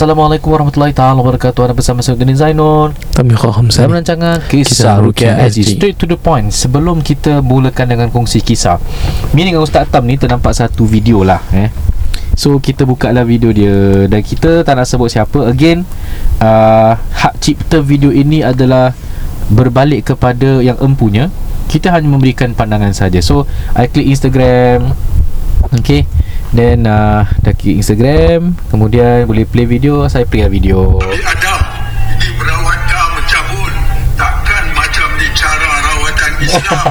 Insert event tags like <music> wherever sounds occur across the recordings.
Assalamualaikum warahmatullahi taala wabarakatuh. Anda bersama saya Gani Zainul Tamikha Hamzah Dalam rancangan Kisah Kisah Rukia Aziz SD. Straight to the point. Sebelum kita mulakan dengan kongsi kisah. Mini dengan Ustaz Tam ni ternampak satu video lah eh. So kita buka lah video dia. Dan kita tak nak sebut siapa. Again uh, Hak cipta video ini adalah Berbalik kepada yang empunya. Kita hanya memberikan pandangan saja. So I klik Instagram. Okay Then uh, dah klik Instagram. Kemudian boleh play video. Saya play lah video. Di Adam, di perawatan mencabut. Takkan macam ni cara rawatan Islam.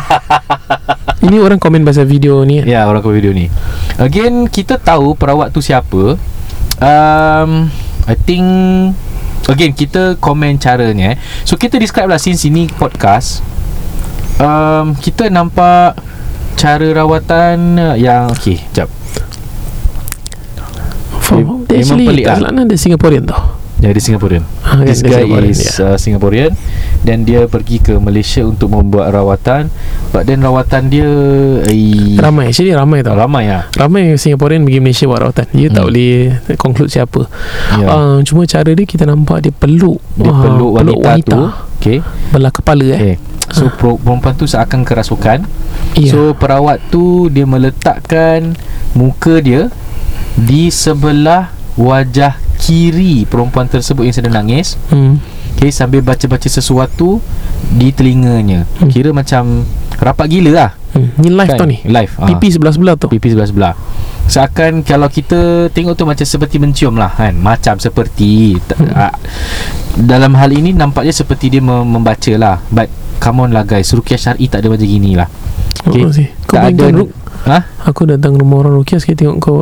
<laughs> Ini orang komen pasal video ni Ya orang ke video ni. Again kita tahu perawat tu siapa. Um, I think Again kita komen caranya eh. So kita describe lah Since ini podcast. Um, Kita nampak Cara rawatan uh, Yang Okay Sekejap For, Memang Dia actually pelik lah. Aslan ada Singaporean tau. Ya dia Singaporean. Ah, This dia guy Singaporean, is ya. uh, Singaporean. Dan dia pergi ke Malaysia Untuk membuat rawatan. But then rawatan dia eh, Ramai. Actually ramai tau. Ramai lah Ramai Singaporean pergi Malaysia buat rawatan. Dia tak Hmm. boleh Conclude siapa. Ya. uh, Cuma cara dia Kita nampak dia peluk. Dia ah, peluk wanita, tu. Okay. Belah kepala eh. Okay. So pro- perempuan tu seakan kerasukan. Ya. So perawat tu Dia meletakkan Muka dia Di sebelah Wajah kiri Perempuan tersebut yang sedang nangis. Hmm. Okay sambil baca-baca sesuatu Di telinganya. Hmm. Kira macam Rapat gila lah. Hmm. Ni live tau ni? Live ah. Pipi sebelah-sebelah tu Pipi sebelah-sebelah. Seakan kalau kita tengok tu macam seperti mencium lah kan? Macam seperti Hmm. ah, Dalam hal ini nampaknya seperti dia mem- membaca lah. But come on lah guys. Rukiah syar'i tak ada macam gini lah. Okay. oh, Tak ada Ruk? Ha? Aku datang rumah orang Rukiah Sekali tengok kau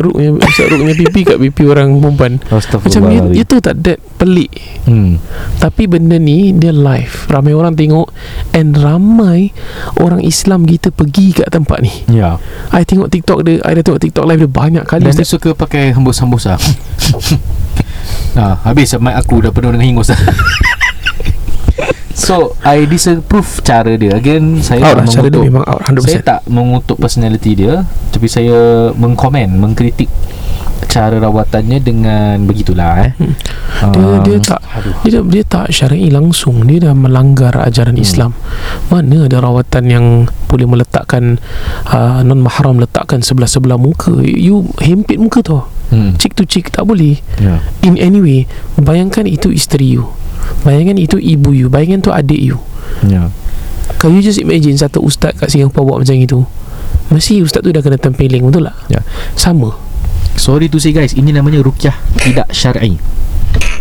Ruk punya Ustaz Ruk punya pipi kat pipi orang perempuan. Macam you, you tahu tak That pelik. Hmm. Tapi benda ni Dia live. Ramai orang tengok And ramai Orang Islam kita pergi kat tempat ni. Ya. I tengok TikTok dia I dah tengok TikTok live dia Banyak kali Dan dia suka pakai hembus-hembus lah <laughs> ha, Habis mic aku dah penuh dengan hingus dah <laughs> So I disapprove cara dia. Again Saya Out tak lah Cara dia mengutuk. memang out 100% Saya tak mengutuk personality dia Tapi saya mengkomen Mengkritik Cara rawatannya dengan Begitulah eh. Hmm. Dia, Ah, dia tak Aduh. dia, dia tak syar'i langsung. Dia dah melanggar ajaran Hmm. Islam. Mana ada rawatan yang Boleh meletakkan uh, Non-mahram letakkan sebelah-sebelah muka? You hempit muka tu hmm. Cheek to cheek Tak boleh. Ya. In any way Bayangkan itu isteri you Bayangkan itu ibu you Bayangkan tu adik you. Ya. Can you just imagine Satu ustaz kat Singapura buat macam itu? Mesti ustaz tu dah kena tempeling Betul tak? Ya. Sama. Sorry to say guys Ini namanya rukyah Tidak syar'i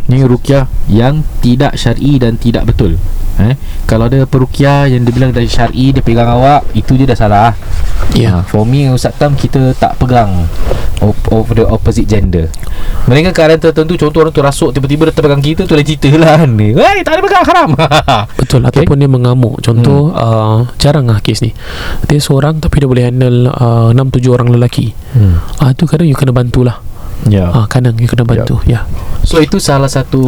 Ini rukyah Yang tidak syar'i Dan tidak betul Eh, kalau ada perukiah yang dia bilang dari syar'i dia pegang awak itu je dah salah. Ya Ha, for me Ustaz Tam kita tak pegang of, of the opposite gender. Melainkan keadaan tertentu contoh orang tu rasuk tiba-tiba dia terpegang kita tu lain cerita lah kan. Hei tak ada pegang haram. <laughs> Betul Okay. Ataupun dia mengamuk Contoh hmm. uh, Jarang lah kes ni Dia seorang Tapi dia boleh handle uh, 6-7 orang lelaki hmm. Ah tu kadang you kena bantulah. Ya. Ah kadang you kena bantu. Ya. So itu salah satu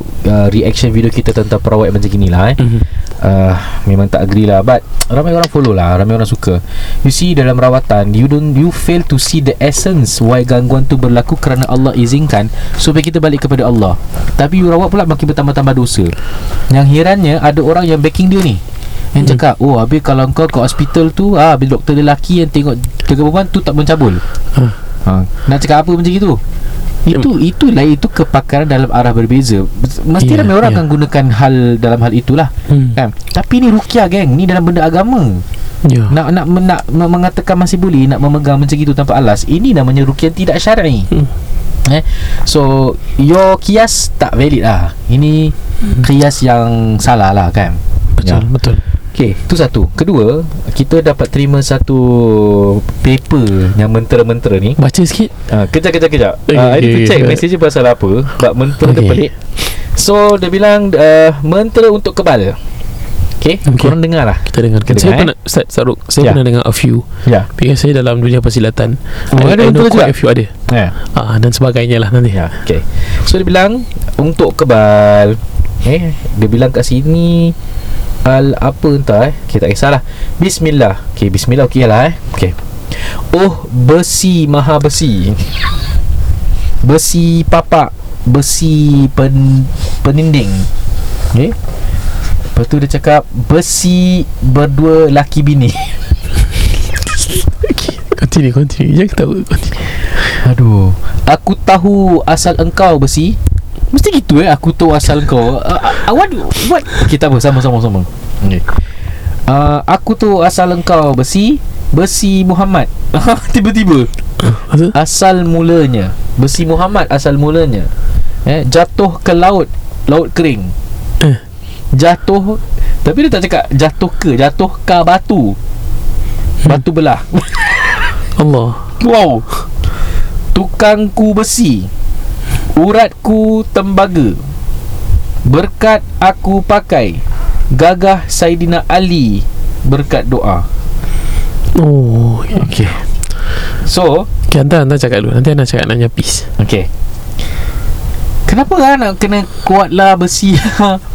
uh, reaction video kita tentang perawat macam gini lah eh. Mhm. uh, memang tak agree lah but ramai orang follow lah ramai orang suka you see dalam rawatan you don't you fail to see the essence why gangguan tu berlaku kerana Allah izinkan supaya kita balik kepada Allah tapi you rawat pula makin bertambah-tambah dosa yang herannya ada orang yang backing dia ni yang Hmm. cakap oh habis kalau kau ke hospital tu ah, habis doktor lelaki yang tengok jaga perempuan tu tak mencabul Ah. ha. nak cakap apa macam itu itu itulah itu kepakaran dalam arah berbeza mesti ramai orang ya. akan gunakan hal dalam hal itulah Hmm. kan tapi ni rukyah geng ni dalam benda agama Ya. nak nak nak, nak mengatakan masih boleh nak memegang macam itu tanpa alas ini namanya rukyah tidak syar'i Hmm. eh so your kias tak valid lah ini kias yang salah lah kan Betul, Ya. betul. Okay, tu satu Kedua Kita dapat terima satu Paper Yang mentera-mentera ni Baca sikit. uh, Kejap, kejap, kejap Okay, uh, I need to okay, check dia pasal apa Sebab mentera okay. dia pelik So, dia bilang uh, Mentera untuk kebal Okay, okay. Okay. Korang dengar lah Kita dengar. Kita saya dengar, pernah Ustaz Saruk, saya Ya. pernah dengar a few. Ya Because saya dalam dunia persilatan. Oh, I, ada I know quite juga? a few ada. Ya Ah dan sebagainya lah nanti. Ya, okay So, dia bilang Untuk kebal Eh, dia bilang kat sini Al apa entah eh? Okay tak kisahlah. Bismillah. Okay bismillah okey lah eh? Okay Oh besi maha besi Besi papak. Besi pen, peninding. Okay. lepas tu dia cakap besi berdua laki bini. <laughs> Continue Continue. Jangan ketawa Continue. Aduh. Aku tahu asal engkau besi mesti gitu eh. Aku tahu asal engkau uh, uh, what what? Kita apa. Sama sama sama. Okay. Uh, aku tu asal engkau. Besi? Besi Muhammad. <laughs> Tiba-tiba. Asal mulanya. Besi Muhammad asal mulanya. Eh, Jatuh ke laut. Laut kering. Eh. Jatuh. Tapi dia tak cakap Jatuh ke. Jatuh ke batu. Batu belah. Allah. Wow. Tukangku besi Uratku tembaga. Berkat aku pakai Gagah Saidina Ali Berkat doa. Oh Okay So Okay hantar hantar cakap dulu. Nanti Ana cakap nak nyapis. Okay Kenapa lah nak kena kuat lah besi <laughs>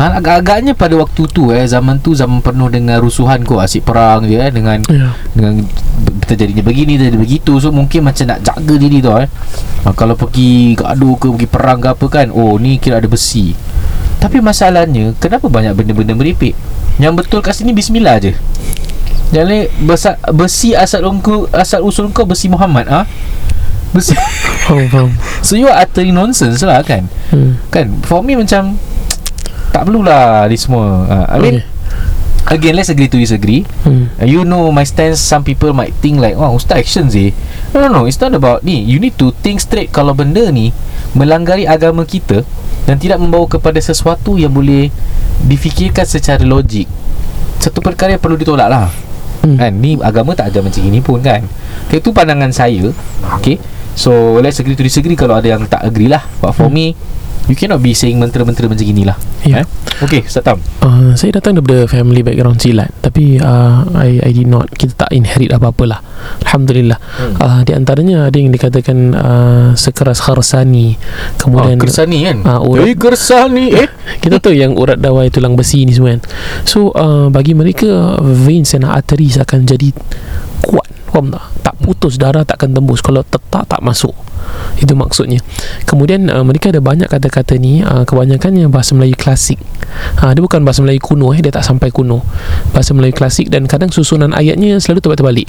Ah, Agak-agaknya pada waktu tu eh Zaman tu zaman penuh dengan rusuhan ko Asyik perang je eh Dengan Ya. dengan terjadinya begini terjadi begitu. So mungkin macam nak jaga diri tu eh. Ha, kalau pergi gaduh ke pergi perang ke apa kan oh ni kira ada besi. Tapi masalahnya kenapa banyak benda-benda meripik? Yang betul kat sini bismillah je. Jadi besi, besi asal ungku, asal usul kau besi Muhammad ah ha? besi Faham faham. <laughs> So you are uttering nonsense lah kan? Hmm. kan? For me macam tak perlulah ni semua. Ha, I mean Okay. again let's agree to disagree. Hmm. Uh, You know my stance Some people might think like Oh ustaz actions eh No no no It's not about ni. You need to think straight Kalau benda ni Melanggari agama kita Dan tidak membawa kepada sesuatu Yang boleh Difikirkan secara logik. Satu perkara yang perlu ditolak lah. Hmm. Kan? Ni agama tak ajar macam ini pun kan? Okay, Itu pandangan saya. Okay So let's agree to disagree Kalau ada yang tak agree lah. But for Hmm. me You cannot be saying mentera-mentera macam inilah Ya. eh? Okay Satam Uh, saya datang daripada family background silat tapi uh, I, I did not kita tak inherit apa-apa lah Alhamdulillah. Hmm. uh, di antaranya ada yang dikatakan uh, sekeras kharsani. Kemudian oh, Kersani kan? Ah, urat. Eh Kersani Eh? <laughs> Kita tahu yang urat dawai tulang besi ni semua kan. So uh, bagi mereka veins and arteries akan jadi kuat faham tak? Tak putus darah takkan tembus. Kalau tetap tak masuk itu maksudnya. Kemudian uh, mereka ada banyak kata-kata ni uh, kebanyakannya bahasa Melayu klasik. Uh, dia bukan bahasa Melayu kuno eh dia tak sampai kuno. Bahasa Melayu klasik dan kadang susunan ayatnya selalu terbalik-terbalik.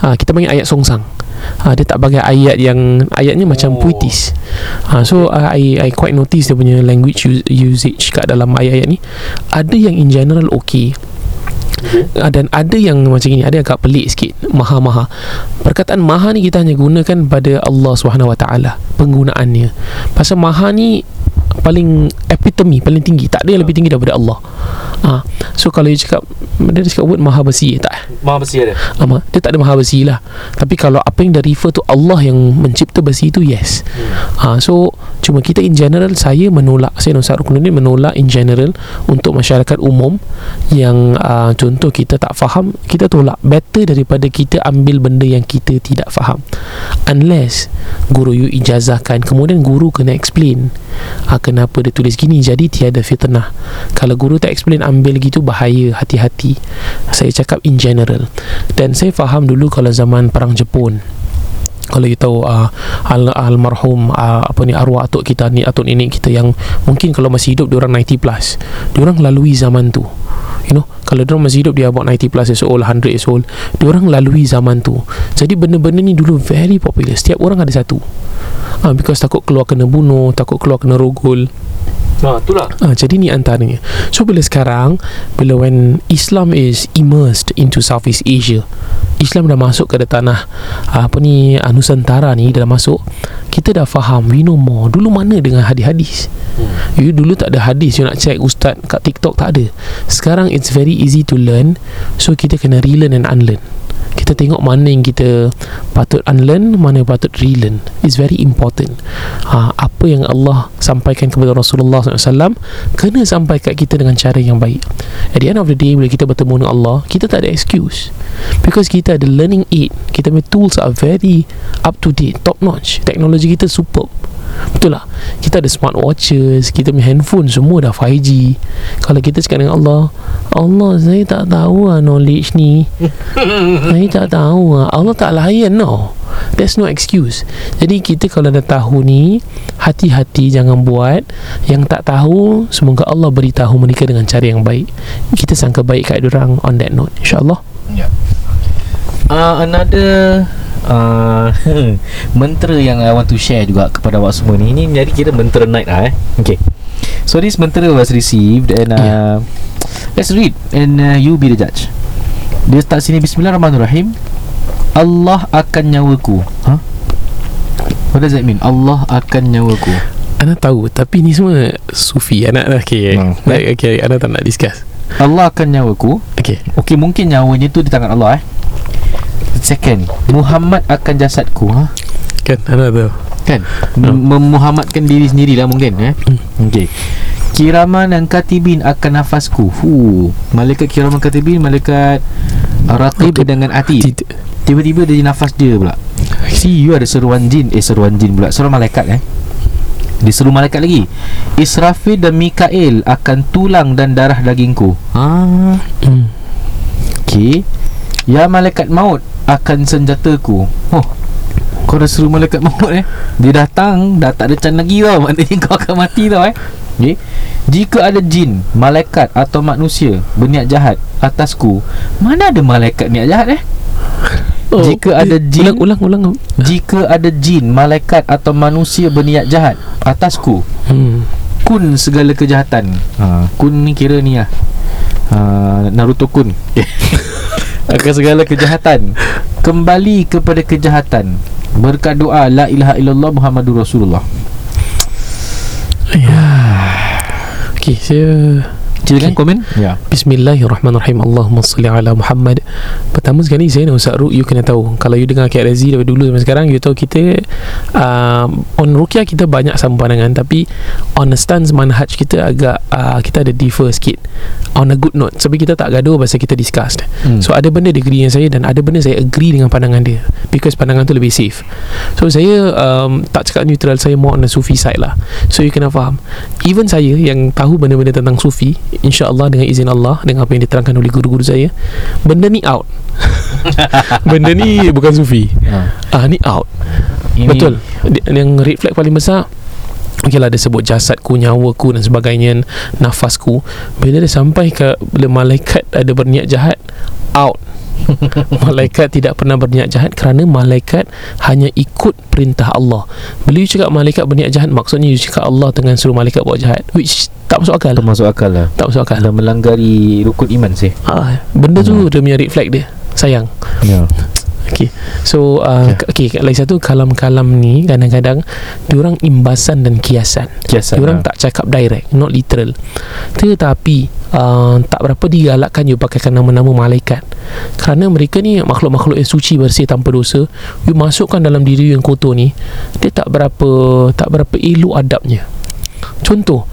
Uh, kita panggil ayat songsang. Ha, dia tak bagi ayat yang ayatnya macam Oh. puitis. Ha, so uh, I I quite notice dia punya language us- usage kat dalam ayat-ayat ni. Ada yang in general okay uh, dan ada yang macam ni ada yang agak pelik sikit maha-maha. Perkataan maha ni kita hanya gunakan pada Allah Taala penggunaannya. Pasal maha ni paling epitome paling tinggi. Tak ada yang lebih tinggi daripada Allah. Ha. so kalau you cakap dia cakap word maha besi tak Maha besi ada? Ama, dia tak ada maha besi lah. Tapi kalau apa yang dia refer tu Allah yang mencipta besi tu Yes. Ha, So Cuma kita in general Saya menolak Saya Nusar Rukunuddin menolak in general Untuk masyarakat umum Yang uh, Contoh kita tak faham Kita tolak. Better daripada kita ambil benda yang kita tidak faham. Unless Guru you ijazahkan Kemudian guru kena explain. Ha, Kenapa dia tulis gini? Jadi tiada fitnah. Kalau guru tak explain Ambil gitu bahaya Hati-hati. Saya cakap in general. Dan saya faham dulu Kalau zaman perang Jepun kalau you tahu uh, al almarhum uh, apa ni arwah atuk kita ni atuk nenek kita yang mungkin kalau masih hidup dia orang 90 plus. Dia orang lalui zaman tu. You know kalau dia orang masih hidup dia about 90 plus years old 100 years old. Dia orang lalui zaman tu. Jadi benda-benda ni dulu very popular. Setiap orang ada satu. Uh, because takut keluar kena bunuh takut keluar kena rogol Ha itulah Ah, jadi ni antaranya. So bila sekarang bila when Islam is immersed into Southeast Asia, Islam dah masuk ke tanah ah, apa ni ah, Nusantara ni dah masuk, kita dah faham we know more. Dulu mana dengan hadis-hadis? Hmm. You dulu tak ada hadis you nak check ustaz kat TikTok tak ada. Sekarang it's very easy to learn. So kita kena relearn and unlearn. Kita tengok mana yang kita patut unlearn, mana yang patut relearn. It's very important. Ha, apa yang Allah sampaikan kepada Rasulullah SAW kena sampai kat kita dengan cara yang baik. At the end of the day, bila kita bertemu dengan Allah, kita tak ada excuse. Because kita ada learning aid. Kita punya tools are very up to date, top notch. Teknologi kita superb. Betul tak? Kita ada smartwatches Kita punya handphone Semua dah 5G Kalau kita cakap dengan Allah Allah saya tak tahu lah knowledge ni. <laughs> Saya tak tahu lah Allah tak layan no. There's no excuse. Jadi kita kalau dah tahu ni Hati-hati jangan buat Yang tak tahu Semoga Allah beritahu mereka dengan cara yang baik. Kita sangka baik kat orang On that note. InsyaAllah. Uh, another uh, <laughs> mentera yang I want to share juga kepada awak semua ni. Ini menjadi kira mentera night lah eh. Okay. So this mentera was received and uh, Yeah. let's read and uh, you be the judge. Dia start sini Bismillahirrahmanirrahim. Allah akan nyawaku. Huh? what does that mean? Allah akan nyawaku. Ana tahu Tapi ni semua Sufi Anak dah okay, Hmm. okay. okay Ana tak nak discuss. Allah akan nyawaku. Okay. Okay mungkin nyawanya tu di tangan Allah eh Second Muhammad akan jasadku ha? Kan Ana tahu Kan? Mem- Memuhammadkan diri sendiri lah mungkin eh? Hmm. Okay Kiraman dan katibin akan nafasku. Fuh. Malaikat kiraman katibin Malaikat Ratib dengan atid. Tidak Tiba-tiba dia nafas dia pula. See you ada seruan jin. Eh seruan jin pula. Seruan malaikat eh? Dia seru malaikat lagi. Israfil dan Mikael Akan tulang dan darah dagingku. Ah, hmm. Okay Ya malaikat maut Akan senjataku Oh Kau dah seru malaikat maut eh Dia datang Dah tak ada can lagi tau <laughs> Maknanya kau akan mati tau eh okay. Jika ada jin Malaikat atau manusia Berniat jahat Atasku Mana ada malaikat niat jahat eh Jika ada jin Oh, Ulang ulang ulang Jika ada jin Malaikat atau manusia Berniat jahat Atasku hmm. kun segala kejahatan. Ha, kun ni kira ni lah. Ha, Naruto kun. <laughs> Akan segala kejahatan kembali kepada kejahatan. Berkat doa la ilaha illallah Muhammadur Rasulullah. Okay saya Silakan Okey. komen. Ya. Bismillahirrahmanirrahim. Allahumma salli ala Muhammad. Pertama sekali saya nak Ustaz Ruk You kena tahu. Kalau you dengar Kiat Razi Daripada dulu sampai sekarang You tahu kita uh, On Rukia kita banyak sama pandangan. Tapi On a stance manhaj kita agak uh, Kita ada differ sikit. On a good note. Sebab kita tak gaduh Pasal kita discuss Hmm. So ada benda dia agree dengan saya Dan ada benda saya agree dengan pandangan dia. Because pandangan tu lebih safe. So saya um, Tak cakap neutral Saya more on the Sufi side lah. So you kena faham. Even saya yang tahu benda-benda tentang Sufi InsyaAllah dengan izin Allah Dengan apa yang diterangkan oleh guru-guru saya Benda ni out. <laughs> Benda ni bukan Sufi. Ha. Ah Ni out. Ini, Betul. Yang red flag paling besar Okay lah dia sebut jasadku, nyawaku dan sebagainya Nafasku. Bila dia sampai ke Bila malaikat ada berniat jahat Out <laughs> Malaikat tidak pernah berniat jahat Kerana malaikat hanya ikut perintah Allah Bila you cakap malaikat berniat jahat Maksudnya you cakap Allah dengan suruh malaikat buat jahat Which tak masuk akal Termasuk akal lah. Tak masuk akal Dah melanggari rukun iman sih. ah, Benda tu dia punya flag dia Sayang Ya. Okay So uh, okay. okay Lagi satu Kalam-kalam ni Kadang-kadang Diorang imbasan dan kiasan Kiasan. Diorang ha. tak cakap direct Not literal Tetapi uh, Tak berapa digalakkan You pakaikan nama-nama malaikat Kerana mereka ni Makhluk-makhluk yang suci bersih Tanpa dosa You masukkan dalam diri you yang kotor ni Dia tak berapa Tak berapa elok adabnya Contoh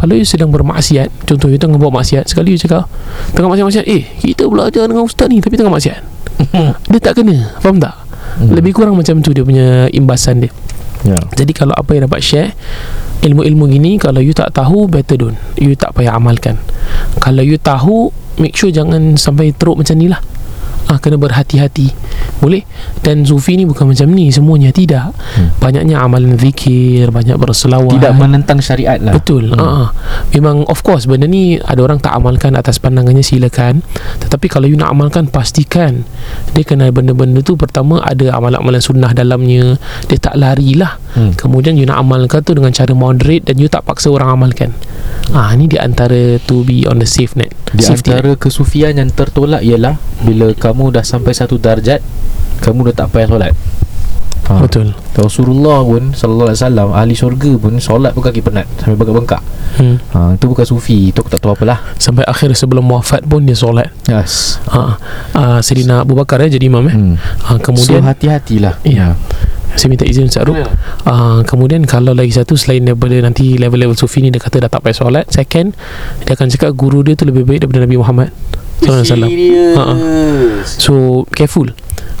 Kalau you sedang bermaksiat Contoh you tengah buat maksiat Sekali you cakap Tengah maksiat-maksiat Eh kita belajar dengan ustaz ni Tapi tengah maksiat <laughs> Dia tak kena Faham tak? Hmm. Lebih kurang macam tu Dia punya imbasan dia Ya. jadi kalau apa yang dapat share Ilmu-ilmu gini Kalau you tak tahu Better don't You tak payah amalkan Kalau you tahu Make sure jangan Sampai teruk macam ni lah ah, Kena berhati-hati. Boleh? Dan Sufi ni bukan macam ni Semuanya tidak. Hmm. Banyaknya amalan zikir Banyak berselawat. Tidak menentang syariat lah. Betul. Hmm. uh, Memang of course Benda ni Ada orang tak amalkan Atas pandangannya silakan. Tetapi kalau you nak amalkan Pastikan. Dia kena benda-benda tu Pertama ada amalan-amalan sunnah dalamnya. Dia tak lari lah. Hmm. Kemudian you nak amalkan tu Dengan cara moderate Dan you tak paksa orang amalkan. Ah, Ini di antara To be on the safe net Di Safety net. antara kesufian yang tertolak ialah Bila kamu dah sampai satu darjat Kamu dah tak payah solat ha. Betul Rasulullah pun Sallallahu alaihi wasallam Ahli syurga pun Solat pun kaki penat Sampai bengkak-bengkak hmm. ha, Itu bukan sufi Itu aku tak tahu apalah Sampai akhir sebelum wafat pun Dia solat Yes ha. ah, Sayyidina Abu Bakar eh, Jadi imam eh. hmm. ha, Kemudian So hati-hatilah Ya. Saya minta izin Ustaz Ruk. Uh, Kemudian kalau lagi satu Selain daripada nanti Level-level sufi ni Dia kata dah tak payah solat. Second Dia akan cakap Guru dia tu lebih baik Daripada Nabi Muhammad Sallallahu alaihi wasallam. Serius? Ha, So careful.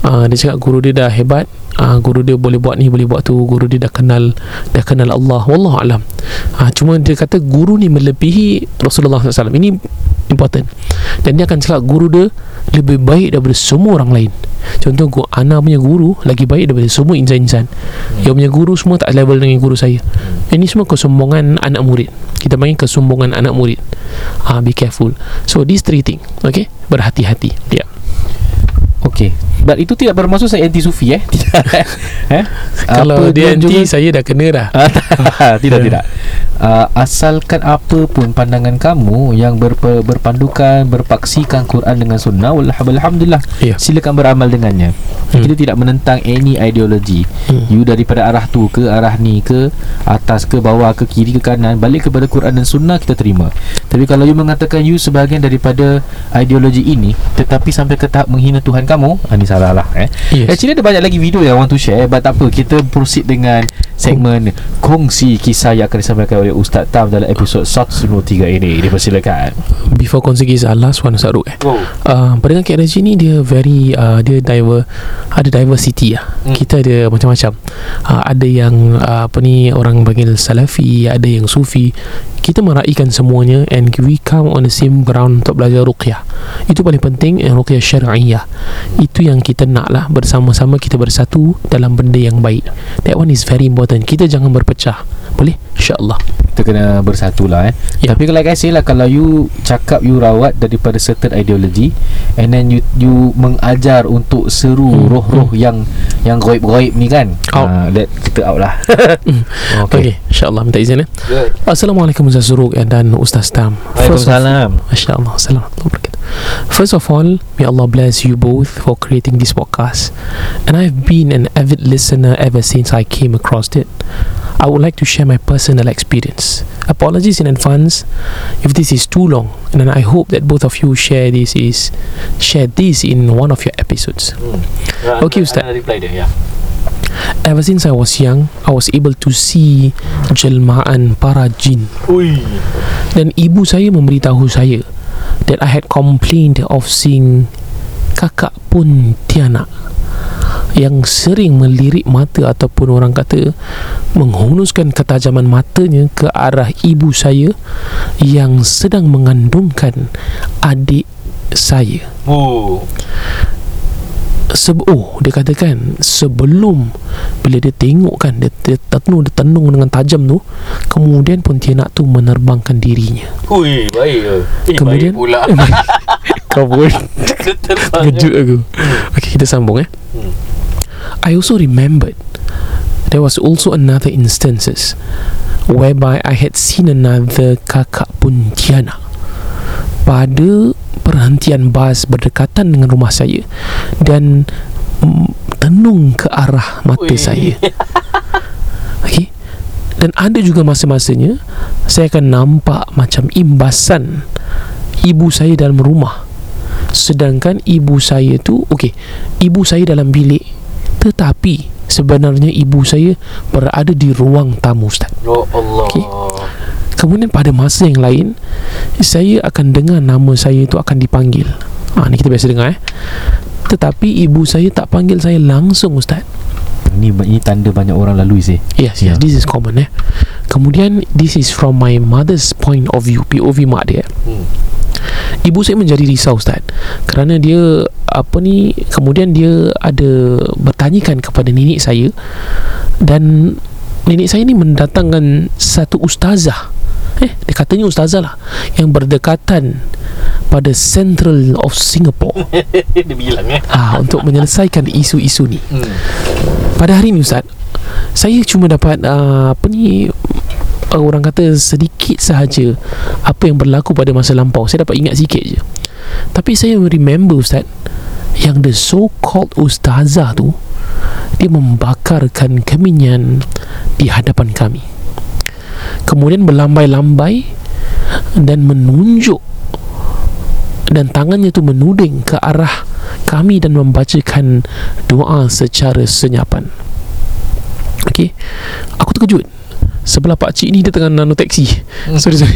Uh, dia cakap guru dia dah hebat. Uh, guru dia boleh buat ni boleh buat tu. Guru dia dah kenal dah kenal Allah. Wallahu alam. Uh, cuma dia kata guru ni melebihi Rasulullah SAW ini important dan dia akan cakap guru dia lebih baik daripada semua orang lain contoh guru, Ana punya guru lagi baik daripada semua insan-insan yang punya guru semua tak level dengan guru saya ini semua kesombongan anak murid kita panggil kesombongan anak murid uh, be careful so these three things okay berhati-hati dia yeah. Okey. But itu tidak bermaksud saya anti sufi eh. <laughs> Tidak. <laughs> eh? kalau Apa dia anti juga- saya dah kena dah Ah, <laughs> tidak tidak. Uh, asalkan apa pun pandangan kamu yang berpe, berpandukan berpaksikan Quran dengan sunnah alhamdulillah. Ya. Silakan beramal dengannya. Hmm. Kita tidak menentang any ideologi. Hmm. You daripada arah tu ke arah ni ke atas ke bawah ke kiri ke kanan balik kepada Quran dan sunnah kita terima. Tapi kalau you mengatakan you sebahagian daripada ideologi ini tetapi sampai ke tahap menghina Tuhan kamu, ah, ni salah lah eh. Yes. Actually ada banyak lagi video yang I want to share But tak apa Kita proceed dengan Segmen Kongsi kisah yang akan disampaikan oleh Ustaz Tam Dalam episod 193 ini. Dipersilakan. Before kongsi kisah last one Ustaz Ruk eh. Oh. Uh, pendengar KRG ni dia very uh, dia diver ada diversity lah Hmm. kita ada macam-macam. Uh, ada yang uh, apa ni orang panggil salafi ada yang sufi. Kita meraihkan semuanya and we come on the same ground untuk belajar ruqyah. Itu paling penting eh, ruqyah syar'iyah itu yang kita nak lah bersama-sama kita bersatu dalam benda yang baik. That one is very important. Kita jangan berpecah boleh? insyaAllah. Kita kena bersatu lah eh. Ya. Tapi like I say lah Kalau you cakap you rawat Daripada certain ideology And then you you mengajar Untuk seru Hmm, roh-roh yang Yang goib-goib ni kan? Out. Ah, That kita out lah. <laughs> Okay, okay insyaAllah minta izin eh. Good Assalamualaikum Ustaz Suruk dan Ustaz Tam. Waalaikumsalam. Masya Allah Assalamualaikum First of all May Allah bless you both For creating this podcast. And I've been an avid listener Ever since I came across it I would like to share my personal experience. Apologies in advance If this is too long And then I hope that both of you share this is Share this in one of your episodes. Okay, Ustaz. reply dia ya. Ever since I was young I was able to see Jelmaan para jin. Ui Dan ibu saya memberitahu saya That I had complained of seeing Kakak pun Tiana Yang sering melirik mata Ataupun orang kata Menghunuskan ketajaman matanya Ke arah ibu saya Yang sedang mengandungkan Adik saya. Oh. Sebe- oh dia katakan sebelum bila dia tengok kan dia, dia tenung dia tenung dengan tajam tu kemudian Pontianak tu menerbangkan dirinya. Ui baik eh, kemudian? pula. <laughs> Kau pun kejut aku. Okay kita sambung eh. Hmm. I also remembered there was also another instances whereby I had seen another kakak Pontianak pada perhentian bas berdekatan dengan rumah saya dan tenung ke arah mata Ui. saya. Okey. Dan ada juga masa-masanya saya akan nampak macam imbasan ibu saya dalam rumah. Sedangkan ibu saya tu okey, ibu saya dalam bilik tetapi sebenarnya ibu saya berada di ruang tamu Ustaz. Ya Allah Okey. Kemudian pada masa yang lain Saya akan dengar nama saya itu akan dipanggil ha, Ni kita biasa dengar eh Tetapi ibu saya tak panggil saya langsung Ustaz Ni, ni tanda banyak orang lalui sih Yes, Ya. yes, this is common eh Kemudian this is from my mother's point of view POV mak dia hmm. Ibu saya menjadi risau Ustaz. Kerana dia Apa ni Kemudian dia ada Bertanyakan kepada nenek saya Dan Nenek saya ni mendatangkan Satu ustazah. Eh dia katanya ustazah lah Yang berdekatan Pada Central of Singapore. <laughs> Dia bilang eh? Ah, Untuk menyelesaikan isu-isu ni. Hmm. pada hari ni Ustaz Saya cuma dapat uh, Apa ni Orang kata sedikit sahaja Apa yang berlaku pada masa lampau Saya dapat ingat sikit je Tapi saya remember Ustaz Yang the so called Ustazah tu Dia membakarkan keminyan Di hadapan kami Kemudian berlambai-lambai Dan menunjuk dan tangannya tu menuding ke arah kami dan membacakan doa secara senyapan. Okey. Aku terkejut. Sebelah pak cik ni Dia tengah nano taxi Hmm. Sorry sorry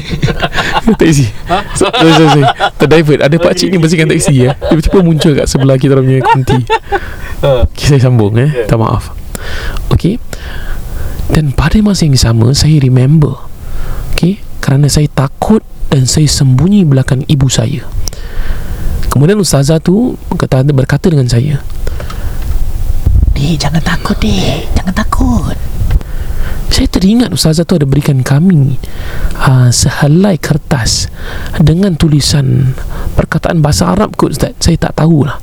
<laughs> Taxi Ha? So- Sorry sorry, sorry. Terdivert Ada pak cik ni bersihkan taxi ya. Tiba-tiba muncul kat sebelah kita punya kanti Okay, saya sambung eh. Yeah. Tak maaf. Okay. Dan pada masa yang sama saya remember. Okay, kerana saya takut dan saya sembunyi belakang ibu saya. Kemudian ustazah tu kata berkata dengan saya, Dek, jangan takut, Dek. Jangan takut. Saya teringat ustazah tu ada berikan kami uh, sehelai kertas dengan tulisan perkataan bahasa Arab kot Ustaz. Saya tak tahulah.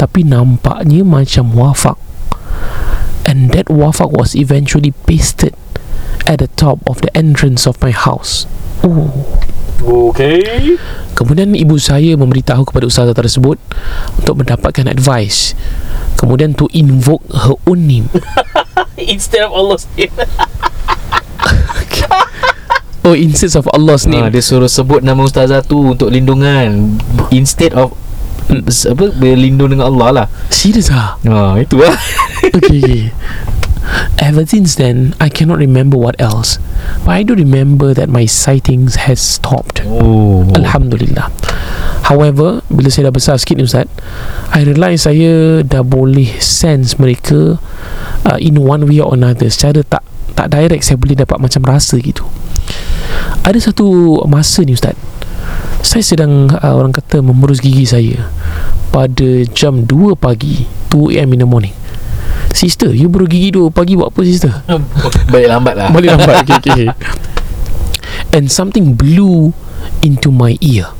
Tapi nampaknya macam wafak. And that wafak was eventually pasted at the top of the entrance of my house. Oh. Okay Kemudian ibu saya memberitahu kepada ustazah tersebut untuk mendapatkan advice. Kemudian to invoke her own name. <laughs> <laughs> Instead of Allah's name <laughs> Oh, instead of Allah's ha, name. Dia suruh sebut nama ustazah tu Untuk lindungan Instead of apa berlindung dengan Allah lah Serius ah? ha, itu lah okay, okay. <laughs> Ever since then, I cannot remember what else. But I do remember that my sightings has stopped. oh Alhamdulillah. However, bila saya dah besar sikit ni Ustaz, I realise saya dah boleh sense mereka uh, in one way or another. Secara tak tak direct saya boleh dapat macam rasa gitu. Ada satu masa ni Ustaz, saya sedang uh, orang kata memurus gigi saya pada jam 2 pagi, 2 am in the morning. Sister, you baru gigi 2 pagi buat apa sister? <laughs> Balik lambat lah Balik lambat okay, okay. And something blew into my ear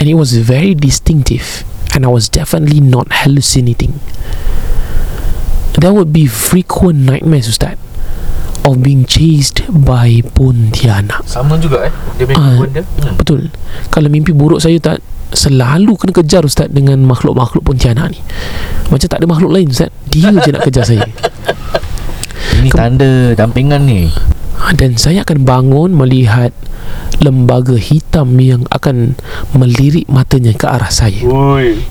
And it was very distinctive And I was definitely not hallucinating There would be frequent nightmares Ustaz Of being chased by Pontianak Sama juga eh Dia punya Ah. uh, dia hmm. Betul Kalau mimpi buruk saya tak Selalu kena kejar Ustaz Dengan makhluk-makhluk Pontianak ni Macam tak ada makhluk lain Ustaz Dia je nak kejar saya <laughs> Ini tanda dampingan ni Ha, dan saya akan bangun melihat lembaga hitam yang akan melirik matanya ke arah saya. Oi.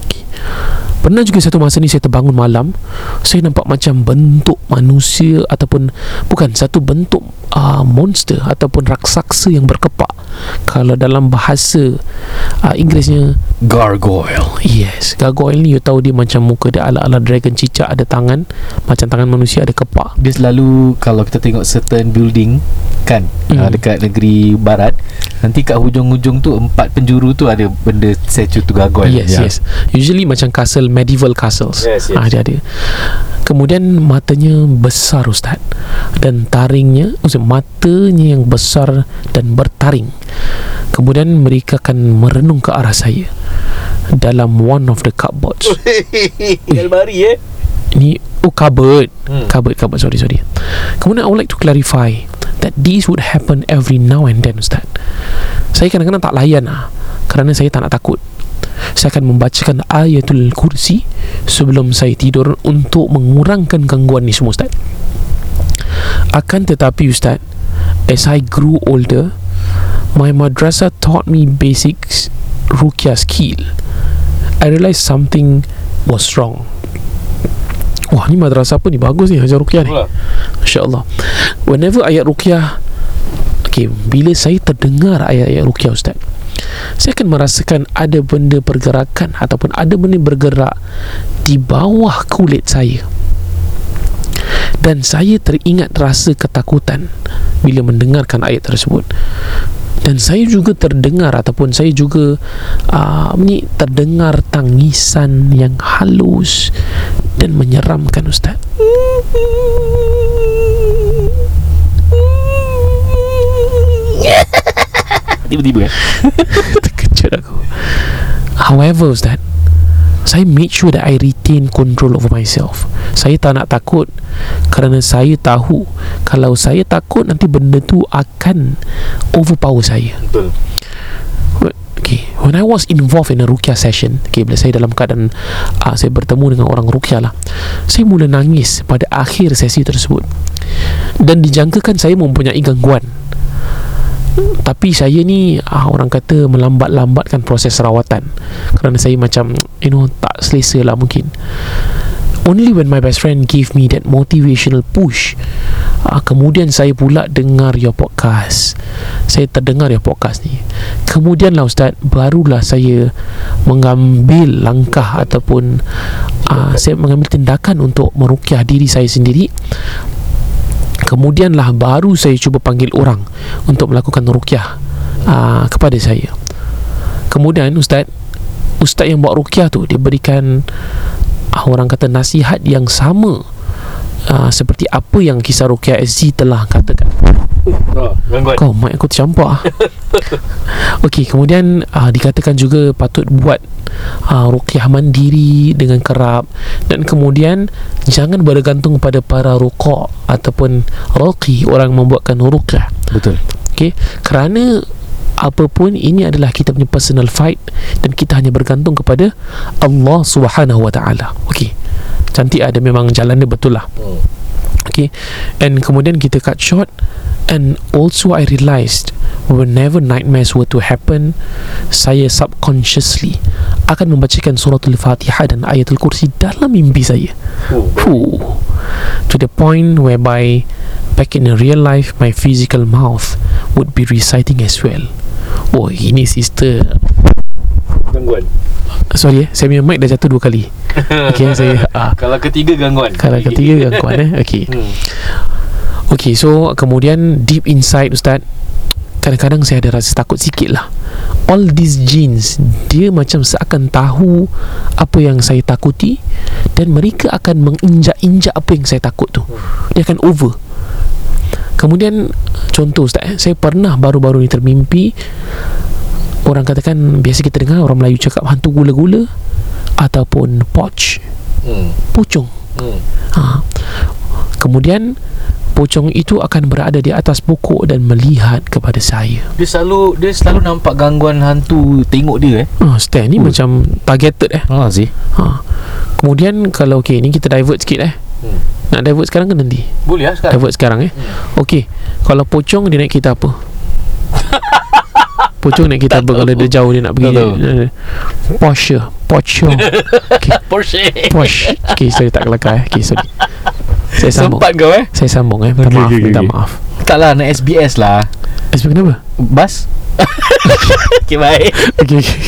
Pernah juga satu masa ni saya terbangun malam, saya nampak macam bentuk manusia ataupun bukan satu bentuk uh, monster ataupun raksasa yang berkepak. Kalau dalam bahasa uh, Inggerisnya Gargoyle Yes Gargoyle ni you tahu dia macam muka dia ala-ala dragon cicak ada tangan Macam tangan manusia ada kepak Dia selalu Kalau kita tengok certain building Kan Hmm. hmm. Dekat negeri barat Nanti kat hujung-hujung tu Empat penjuru tu Ada benda statue tu gargoyle Yes, yes. Usually macam castle, medieval castles. Yes, yes. Ah, dia ada. Kemudian matanya besar Ustaz. Dan taringnya Maksud matanya yang besar Dan bertaring. Kemudian mereka akan merenung ke arah saya Dalam one of the cupboards. <laughs> Almari eh? Ini Oh cupboard. Hmm. Cupboard, cupboard Sorry, sorry. Kemudian I would like to clarify That this would happen every now and then Ustaz. Saya kadang-kadang tak layan lah Kerana saya tak nak takut Saya akan membacakan ayatul kursi Sebelum saya tidur Untuk mengurangkan gangguan ni semua Ustaz. Akan tetapi Ustaz As I grew older My madrasah taught me basics Ruqyah skill. I realised something was wrong. Wah ni madrasah apa ni? Bagus ni ajar Ruqyah ni. Masya Allah Whenever ayat Ruqyah Okay Bila saya terdengar ayat-ayat Ruqyah Ustaz Saya akan merasakan Ada benda pergerakan Ataupun ada benda bergerak Di bawah kulit saya Dan saya teringat rasa ketakutan Bila mendengarkan ayat tersebut dan saya juga terdengar ataupun saya juga uh, terdengar tangisan yang halus dan menyeramkan ustaz. <laughs> Tiba-tiba eh? <laughs> Terkejut aku. However Ustaz Saya made sure that I retain control over myself. Saya tak nak takut Kerana saya tahu Kalau saya takut Nanti benda tu akan Overpower saya. Betul. Okay When I was involved in a rukyah session Okay bila saya dalam keadaan uh, Saya bertemu dengan orang rukyah lah Saya mula nangis pada akhir sesi tersebut. Dan dijangkakan saya mempunyai gangguan tapi saya ni ah, orang kata melambat-lambatkan proses rawatan. Kerana saya macam you know tak selesa lah mungkin. Only when my best friend gave me that motivational push uh, kemudian saya pula dengar your podcast. Saya terdengar your podcast ni. Kemudian lah ustaz barulah saya mengambil langkah ataupun uh, saya mengambil tindakan untuk merukyah diri saya sendiri kemudianlah baru saya cuba panggil orang untuk melakukan rukyah uh, kepada saya. Kemudian ustaz ustaz yang buat rukyah tu dia berikan uh, orang kata nasihat yang sama uh, seperti apa yang kisah rukyah SG telah katakan Oh, kau mic aku tercampak ah. <laughs> Okey, kemudian uh, dikatakan juga patut buat uh, ruqyah mandiri dengan kerap dan kemudian jangan bergantung pada para ruqa ataupun raqi orang membuatkan ruqyah. Betul. Okey, kerana apapun ini adalah kita punya personal fight dan kita hanya bergantung kepada Allah Subhanahu Wa Taala. Okey. Cantik ada memang jalan dia betul lah. Hmm. Okay And kemudian kita cut short And also I realised Whenever nightmares were to happen Saya subconsciously Akan membacakan surah Al-Fatihah Dan ayatul kursi Dalam mimpi saya Oh, Fuh. To the point whereby Back in real life My physical mouth Would be reciting as well Oh ini sister. Gangguan. Sorry eh Saya punya mic dah jatuh dua kali. <laughs> Okay saya ah, Kalau ketiga gangguan. Kalau ketiga gangguan eh. Okay. <laughs> Hmm. Okay so kemudian deep inside Ustaz Kadang-kadang saya ada rasa takut sikit lah. All these genes Dia macam seakan tahu Apa yang saya takuti Dan mereka akan menginjak-injak apa yang saya takut tu. Dia akan over Kemudian Contoh Ustaz eh, Saya pernah baru-baru ni termimpi Orang katakan Biasa kita dengar Orang Melayu cakap Hantu gula-gula Ataupun poch Hmm. Pocong Hmm. ha. Kemudian Pocong itu akan berada di atas pokok dan melihat kepada saya. Dia selalu dia selalu nampak gangguan hantu tengok dia eh. Oh, Stan ni Oh. macam targeted eh. Ha sih. Ha. Kemudian kalau okey ni kita divert sikit eh. Hmm. Nak divert sekarang ke nanti? Boleh lah sekarang. Divert sekarang eh. Okey. Kalau pocong dia naik kereta apa? <laughs> Pocong naik kereta apa kalau dia jauh dia nak pergi Tak tahu. dia, Porsche Pocong okay. Porsche. Porsche <laughs> Okay sorry tak kelakar eh Okay sorry Saya sambung Sempat kau eh? Saya sambung eh Minta Okay, maaf okay, Minta okay. maaf Tak lah nak SBS lah. Eh kenapa? Bas. <laughs> okay baik. okay, okay.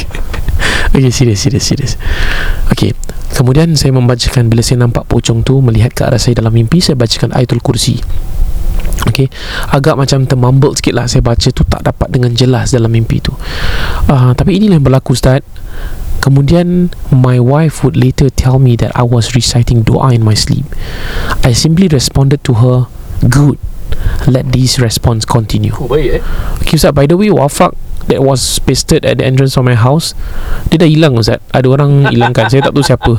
Okay, serius, serius, serius. Okay, kemudian saya membacakan bila saya nampak pocong tu melihat ke arah saya dalam mimpi, saya bacakan ayatul kursi. Okay, agak macam termumble sikit lah saya baca tu tak dapat dengan jelas dalam mimpi tu. Uh, tapi inilah yang berlaku Ustaz. Kemudian my wife would later tell me that I was reciting doa in my sleep. I simply responded to her, good. Let this response continue. Oh baik eh. Okay Ustaz By the way Wafak That was pasted at the entrance of my house Dia dah hilang Ustaz Ada orang <laughs> hilangkan Saya tak tahu siapa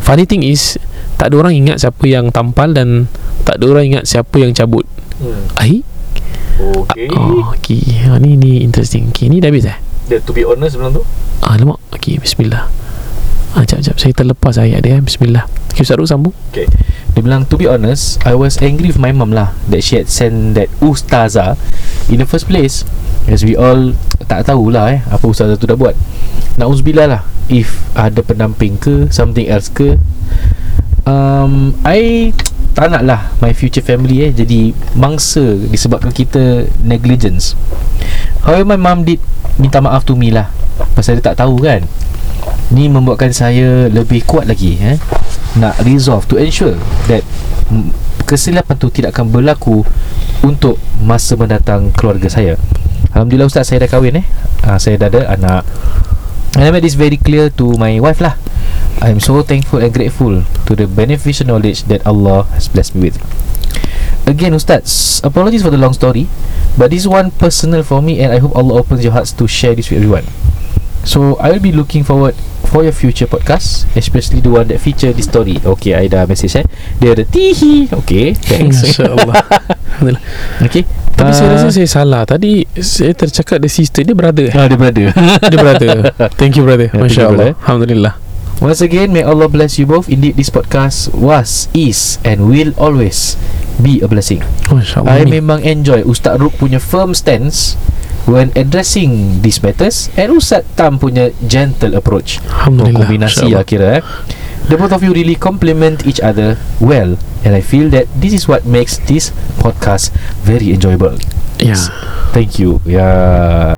Funny thing is Tak ada orang ingat Siapa yang tampal Dan Tak ada orang ingat Siapa yang cabut Hmm. Ai Okay. Oh okay ha, Ni ni interesting Okay ni dah habis eh Dia to be honest sebelum tu. Ah, Alamak Okay Bismillah ah, Sekejap sekejap Saya terlepas ayat dia eh. Bismillah Okay Ustaz Ruk sambung Okay. Dia bilang to be honest, I was angry with my mum lah that she had sent that ustazah in the first place. As we all tak tahulah eh apa ustazah tu dah buat. Nauzubillah lah if ada pendamping ke something else ke um, I tak nak lah my future family eh jadi mangsa disebabkan kita negligence. However my mum did minta maaf to me lah pasal dia tak tahu kan. Ni membuatkan saya lebih kuat lagi eh nak resolve to ensure that kesilapan tu tidak akan berlaku untuk masa mendatang keluarga saya. Alhamdulillah Ustaz saya dah kahwin eh. Uh, saya dah ada anak. And I made this very clear to my wife lah. I am so thankful and grateful to the beneficial knowledge that Allah has blessed me with. Again Ustaz, apologies for the long story, but this one personal for me and I hope Allah opens your hearts to share this with everyone. So I will be looking forward for your future podcast, especially the one that feature this story. Okay, I dah message eh. Dia ada tihi. Okay, thanks. InsyaAllah <laughs> Alhamdulillah okay. Tapi saya Ah, rasa saya salah Tadi Saya tercakap Dia sister Dia brother eh? Ah, dia brother. Dia brother <laughs> Thank you brother Thank you, Masya Allah brother. Alhamdulillah Once again, may Allah bless you both. Indeed, this podcast was, is, and will always be a blessing. Masya Allah I memang enjoy Ustaz Ruk punya firm stance when addressing these matters and Ustaz Tam punya gentle approach. Alhamdulillah Kombinasi lah kira eh. the both of you really complement each other well and I feel that this is what makes this podcast very enjoyable Yeah. thank you yeah